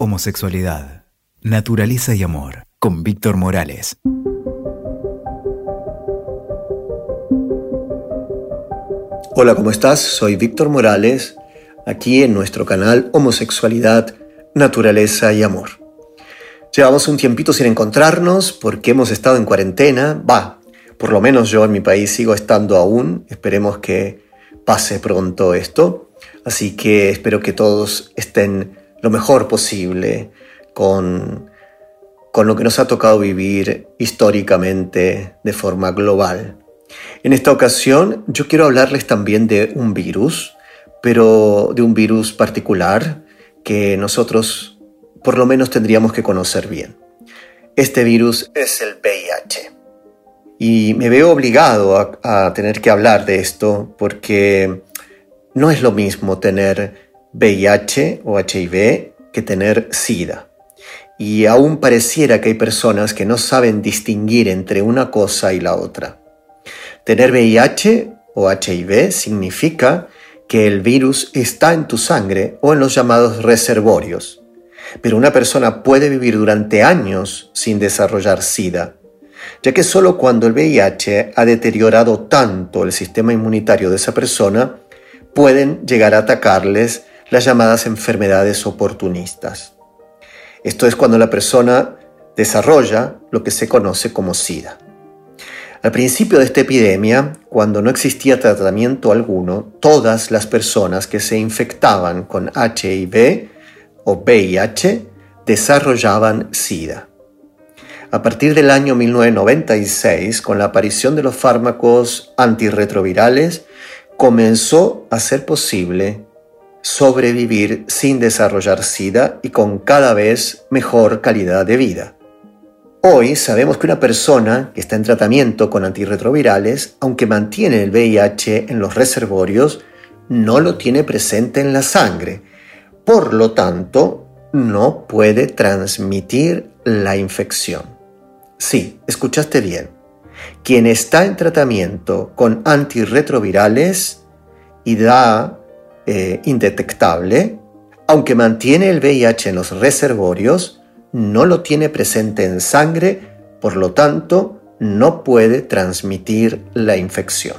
Homosexualidad, Naturaleza y Amor, con Víctor Morales. Hola, ¿cómo estás? Soy Víctor Morales, aquí en nuestro canal Homosexualidad, Naturaleza y Amor. Llevamos un tiempito sin encontrarnos porque hemos estado en cuarentena. Va, por lo menos yo en mi país sigo estando aún. Esperemos que pase pronto esto. Así que espero que todos estén lo mejor posible con, con lo que nos ha tocado vivir históricamente de forma global. En esta ocasión yo quiero hablarles también de un virus, pero de un virus particular que nosotros por lo menos tendríamos que conocer bien. Este virus es el VIH. Y me veo obligado a, tener que hablar de esto porque no es lo mismo tener VIH o HIV que tener SIDA. Y aún pareciera que hay personas que no saben distinguir entre una cosa y la otra. Tener VIH o HIV significa que el virus está en tu sangre o en los llamados reservorios, pero una persona puede vivir durante años sin desarrollar SIDA, ya que solo cuando el VIH ha deteriorado tanto el sistema inmunitario de esa persona, pueden llegar a atacarles las llamadas enfermedades oportunistas. Esto es cuando la persona desarrolla lo que se conoce como SIDA. Al principio de esta epidemia, cuando no existía tratamiento alguno, todas las personas que se infectaban con HIV o VIH desarrollaban SIDA. A partir del año 1996, con la aparición de los fármacos antirretrovirales, comenzó a ser posible sobrevivir sin desarrollar SIDA y con cada vez mejor calidad de vida. Hoy sabemos que una persona que está en tratamiento con antirretrovirales, aunque mantiene el VIH en los reservorios, no lo tiene presente en la sangre por lo tanto, no puede transmitir la infección. Sí, escuchaste bien. Quien está en tratamiento con antirretrovirales y da eh, indetectable, aunque mantiene el VIH en los reservorios, no lo tiene presente en sangre, por lo tanto, no puede transmitir la infección.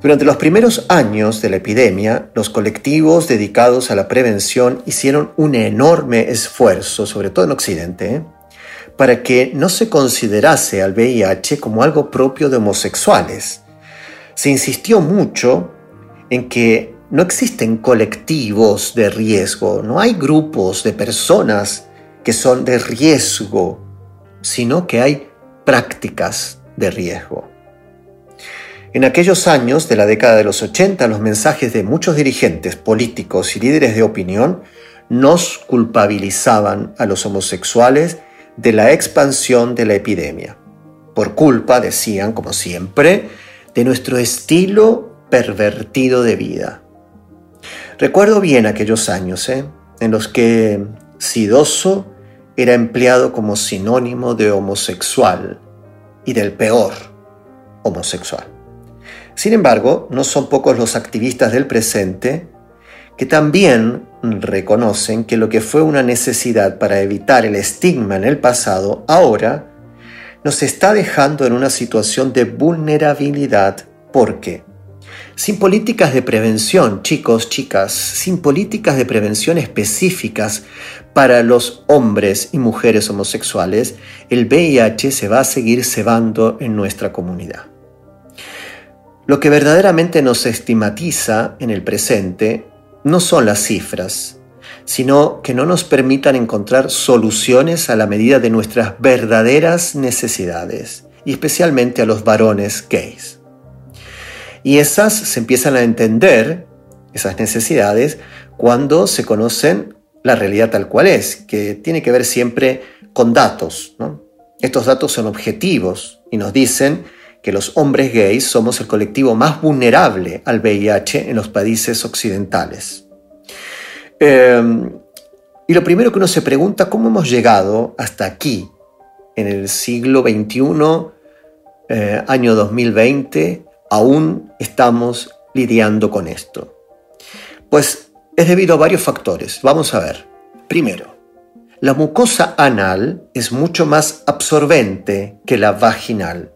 Durante los primeros años de la epidemia, los colectivos dedicados a la prevención hicieron un enorme esfuerzo, sobre todo en Occidente, para que no se considerase al VIH como algo propio de homosexuales. Se insistió mucho en que no existen colectivos de riesgo, no hay grupos de personas que son de riesgo, sino que hay prácticas de riesgo. En aquellos años de la década de los 80, los mensajes de muchos dirigentes políticos y líderes de opinión nos culpabilizaban a los homosexuales de la expansión de la epidemia. Por culpa, decían, como siempre, de nuestro estilo pervertido de vida. Recuerdo bien aquellos años ¿eh? en los que sidoso era empleado como sinónimo de homosexual y del peor homosexual. Sin embargo, no son pocos los activistas del presente que también reconocen que lo que fue una necesidad para evitar el estigma en el pasado, ahora nos está dejando en una situación de vulnerabilidad porque sin políticas de prevención, chicos, chicas, sin políticas de prevención específicas para los hombres y mujeres homosexuales, el VIH se va a seguir cebando en nuestra comunidad. Lo que verdaderamente nos estigmatiza en el presente no son las cifras, sino que no nos permitan encontrar soluciones a la medida de nuestras verdaderas necesidades, y especialmente a los varones gays. Y esas se empiezan a entender, esas necesidades, cuando se conocen la realidad tal cual es, que tiene que ver siempre con datos. Estos datos son objetivos y nos dicen que los hombres gays somos el colectivo más vulnerable al VIH en los países occidentales. Em, y lo primero que uno se pregunta, ¿cómo hemos llegado hasta aquí, en el siglo XXI, eh, año 2020, aún estamos lidiando con esto? Pues es debido a varios factores. Vamos a ver. Primero, la mucosa anal es mucho más absorbente que la vaginal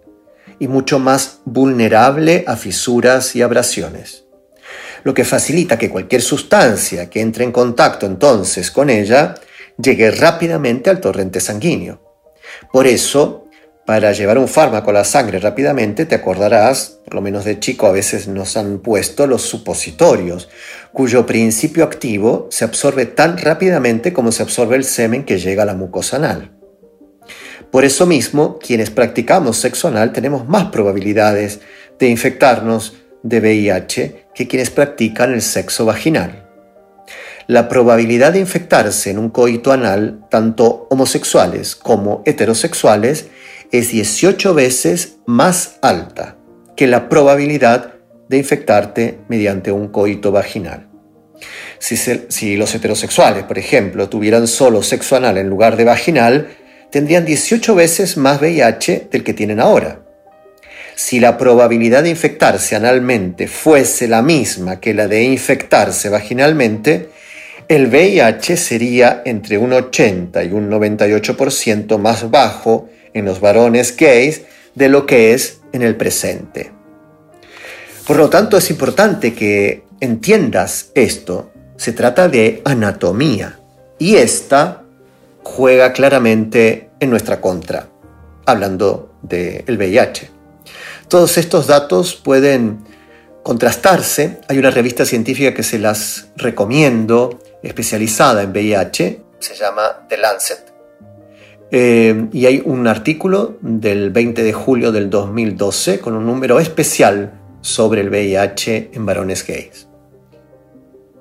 y mucho más vulnerable a fisuras y abrasiones, lo que facilita que cualquier sustancia que entre en contacto entonces con ella llegue rápidamente al torrente sanguíneo. Por eso, para llevar un fármaco a la sangre rápidamente, te acordarás, por lo menos de chico a veces nos han puesto los supositorios, cuyo principio activo se absorbe tan rápidamente como se absorbe el semen que llega a la mucosa anal. Por eso mismo, quienes practicamos sexo anal tenemos más probabilidades de infectarnos de VIH que quienes practican el sexo vaginal. La probabilidad de infectarse en un coito anal, tanto homosexuales como heterosexuales, es 18 veces más alta que la probabilidad de infectarte mediante un coito vaginal. Si, los heterosexuales, por ejemplo, tuvieran solo sexo anal en lugar de vaginal, tendrían 18 veces más VIH del que tienen ahora. Si la probabilidad de infectarse analmente fuese la misma que la de infectarse vaginalmente, el VIH sería entre un 80 y un 98% más bajo en los varones gays de lo que es en el presente. Por lo tanto, es importante que entiendas esto. Se trata de anatomía y esta juega claramente en nuestra contra, hablando del VIH. Todos estos datos pueden contrastarse. Hay una revista científica que se las recomiendo, especializada en VIH, se llama The Lancet. Eh, y hay un artículo del 20 de julio del 2012 con un número especial sobre el VIH en varones gays.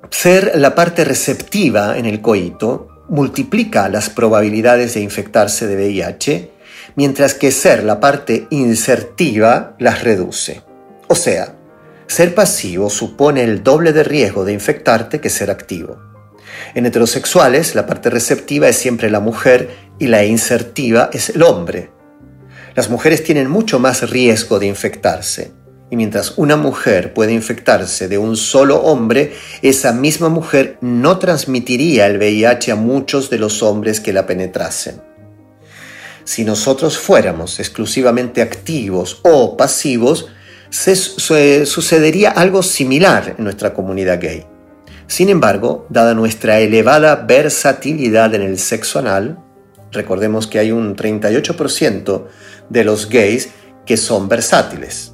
Ser la parte receptiva en el coito multiplica las probabilidades de infectarse de VIH, mientras que ser la parte insertiva las reduce. O sea, ser pasivo supone el doble de riesgo de infectarte que ser activo. En heterosexuales, la parte receptiva es siempre la mujer y la insertiva es el hombre. Las mujeres tienen mucho más riesgo de infectarse. Y mientras una mujer puede infectarse de un solo hombre, esa misma mujer no transmitiría el VIH a muchos de los hombres que la penetrasen. Si nosotros fuéramos exclusivamente activos o pasivos, sucedería algo similar en nuestra comunidad gay. Sin embargo, dada nuestra elevada versatilidad en el sexo anal, recordemos que hay un 38% de los gays que son versátiles.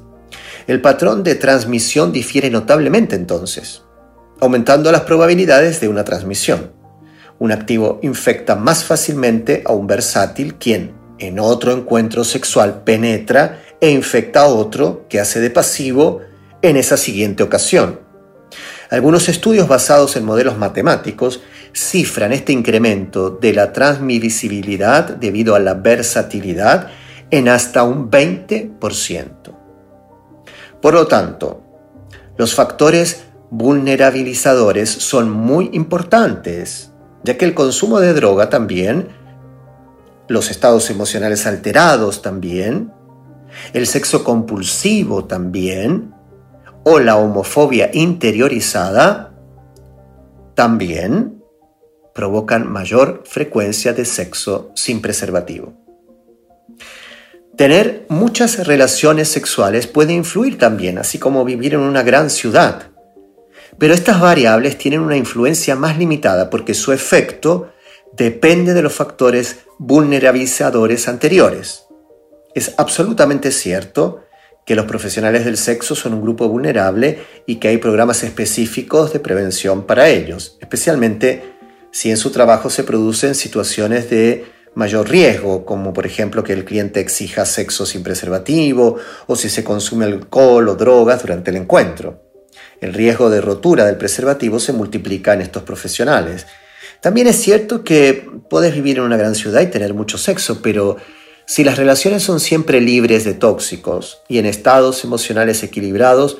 El patrón de transmisión difiere notablemente entonces, aumentando las probabilidades de una transmisión. Un activo infecta más fácilmente a un versátil quien, en otro encuentro sexual, penetra e infecta a otro que hace de pasivo en esa siguiente ocasión. Algunos estudios basados en modelos matemáticos cifran este incremento de la transmisibilidad debido a la versatilidad en hasta un 20%. Por lo tanto, los factores vulnerabilizadores son muy importantes, ya que el consumo de droga también, los estados emocionales alterados también, el sexo compulsivo también, o la homofobia interiorizada también provocan mayor frecuencia de sexo sin preservativo. Tener muchas relaciones sexuales puede influir también, así como vivir en una gran ciudad. Pero estas variables tienen una influencia más limitada porque su efecto depende de los factores vulnerabilizadores anteriores. Es absolutamente cierto que los profesionales del sexo son un grupo vulnerable y que hay programas específicos de prevención para ellos, especialmente si en su trabajo se producen situaciones de mayor riesgo, como por ejemplo que el cliente exija sexo sin preservativo o si se consume alcohol o drogas durante el encuentro. El riesgo de rotura del preservativo se multiplica en estos profesionales. También es cierto que puedes vivir en una gran ciudad y tener mucho sexo, pero si las relaciones son siempre libres de tóxicos y en estados emocionales equilibrados,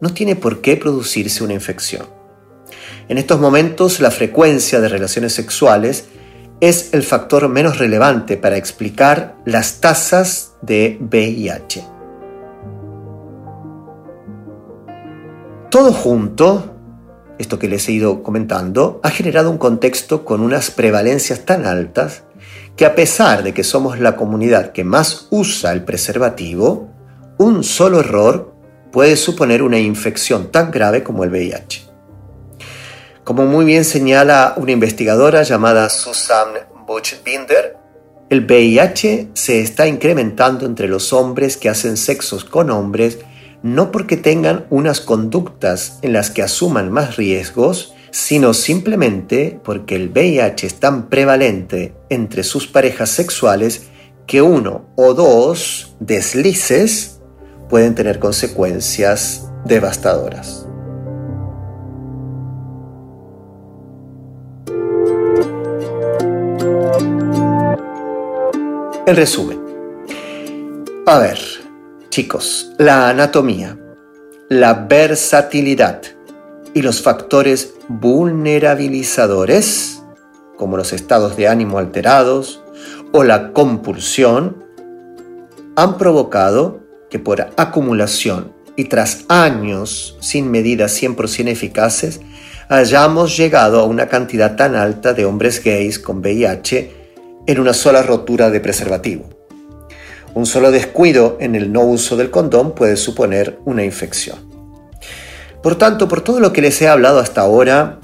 no tiene por qué producirse una infección. En estos momentos, la frecuencia de relaciones sexuales es el factor menos relevante para explicar las tasas de VIH. Todo junto esto que les he ido comentando, ha generado un contexto con unas prevalencias tan altas que a pesar de que somos la comunidad que más usa el preservativo, un solo error puede suponer una infección tan grave como el VIH. Como muy bien señala una investigadora llamada Susan Buchbinder, el VIH se está incrementando entre los hombres que hacen sexos con hombres no porque tengan unas conductas en las que asuman más riesgos, sino simplemente porque el VIH es tan prevalente entre sus parejas sexuales que uno o dos deslices pueden tener consecuencias devastadoras. En resumen, a ver, chicos, la anatomía, la versatilidad y los factores vulnerabilizadores, como los estados de ánimo alterados o la compulsión, han provocado que por acumulación y tras años sin medidas 100% eficaces, hayamos llegado a una cantidad tan alta de hombres gays con VIH en una sola rotura de preservativo. Un solo descuido en el no uso del condón puede suponer una infección. Por tanto, por todo lo que les he hablado hasta ahora,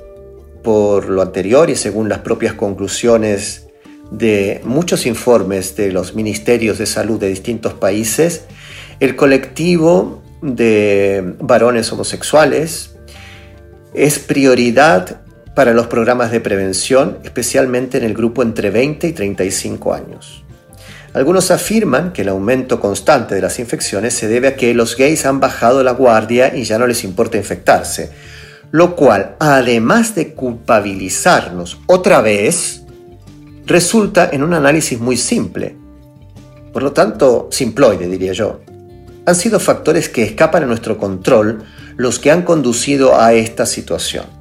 por lo anterior y según las propias conclusiones de muchos informes de los ministerios de salud de distintos países, el colectivo de varones homosexuales es prioridad para los programas de prevención, especialmente en el grupo entre 20 y 35 años. Algunos afirman que el aumento constante de las infecciones se debe a que los gays han bajado la guardia y ya no les importa infectarse, lo cual, además de culpabilizarnos otra vez, resulta en un análisis muy simple. Por lo tanto, simploide diría yo. Han sido factores que escapan a nuestro control los que han conducido a esta situación.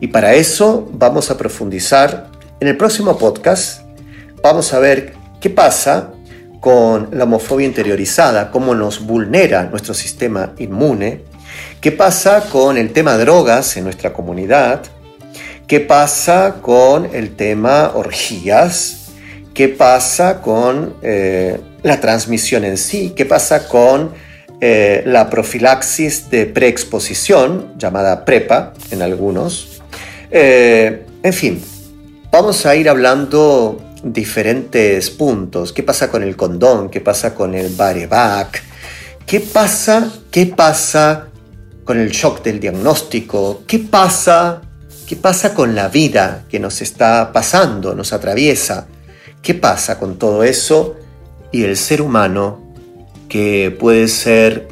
Y para eso vamos a profundizar en el próximo podcast. Vamos a ver qué pasa con la homofobia interiorizada, cómo nos vulnera nuestro sistema inmune, qué pasa con el tema drogas en nuestra comunidad, qué pasa con el tema orgías, qué pasa con eh, la transmisión en sí, qué pasa con eh, la profilaxis de preexposición, llamada PREPA en algunos, eh, en fin, vamos a ir hablando diferentes puntos. ¿Qué pasa con el condón? ¿Qué pasa con el bareback? ¿Qué pasa? ¿Qué pasa con el shock del diagnóstico? ¿Qué pasa? ¿Qué pasa con la vida que nos está pasando, nos atraviesa? ¿Qué pasa con todo eso y el ser humano que puede ser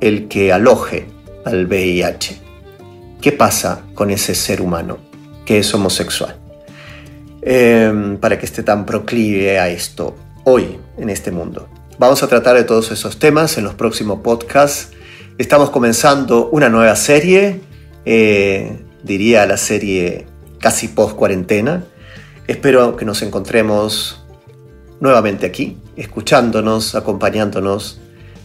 el que aloje al VIH? ¿Qué pasa con ese ser humano que es homosexual? Em, para que esté tan proclive a esto hoy en este mundo. Vamos a tratar de todos esos temas en los próximos podcasts. Estamos comenzando una nueva serie, eh, diría la serie casi post cuarentena. Espero que nos encontremos nuevamente aquí, escuchándonos, acompañándonos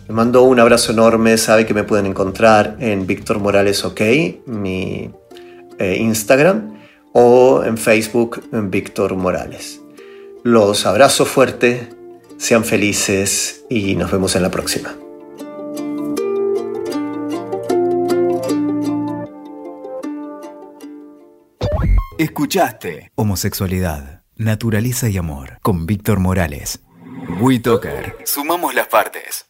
me mando un abrazo enorme, sabe que me pueden encontrar en Víctor Morales OK, mi eh, Instagram, o en Facebook en Víctor Morales. Los abrazo fuerte, sean felices y nos vemos en la próxima. Escuchaste Homosexualidad, Naturaleza y Amor con Víctor Morales. WeToker. Sumamos las partes.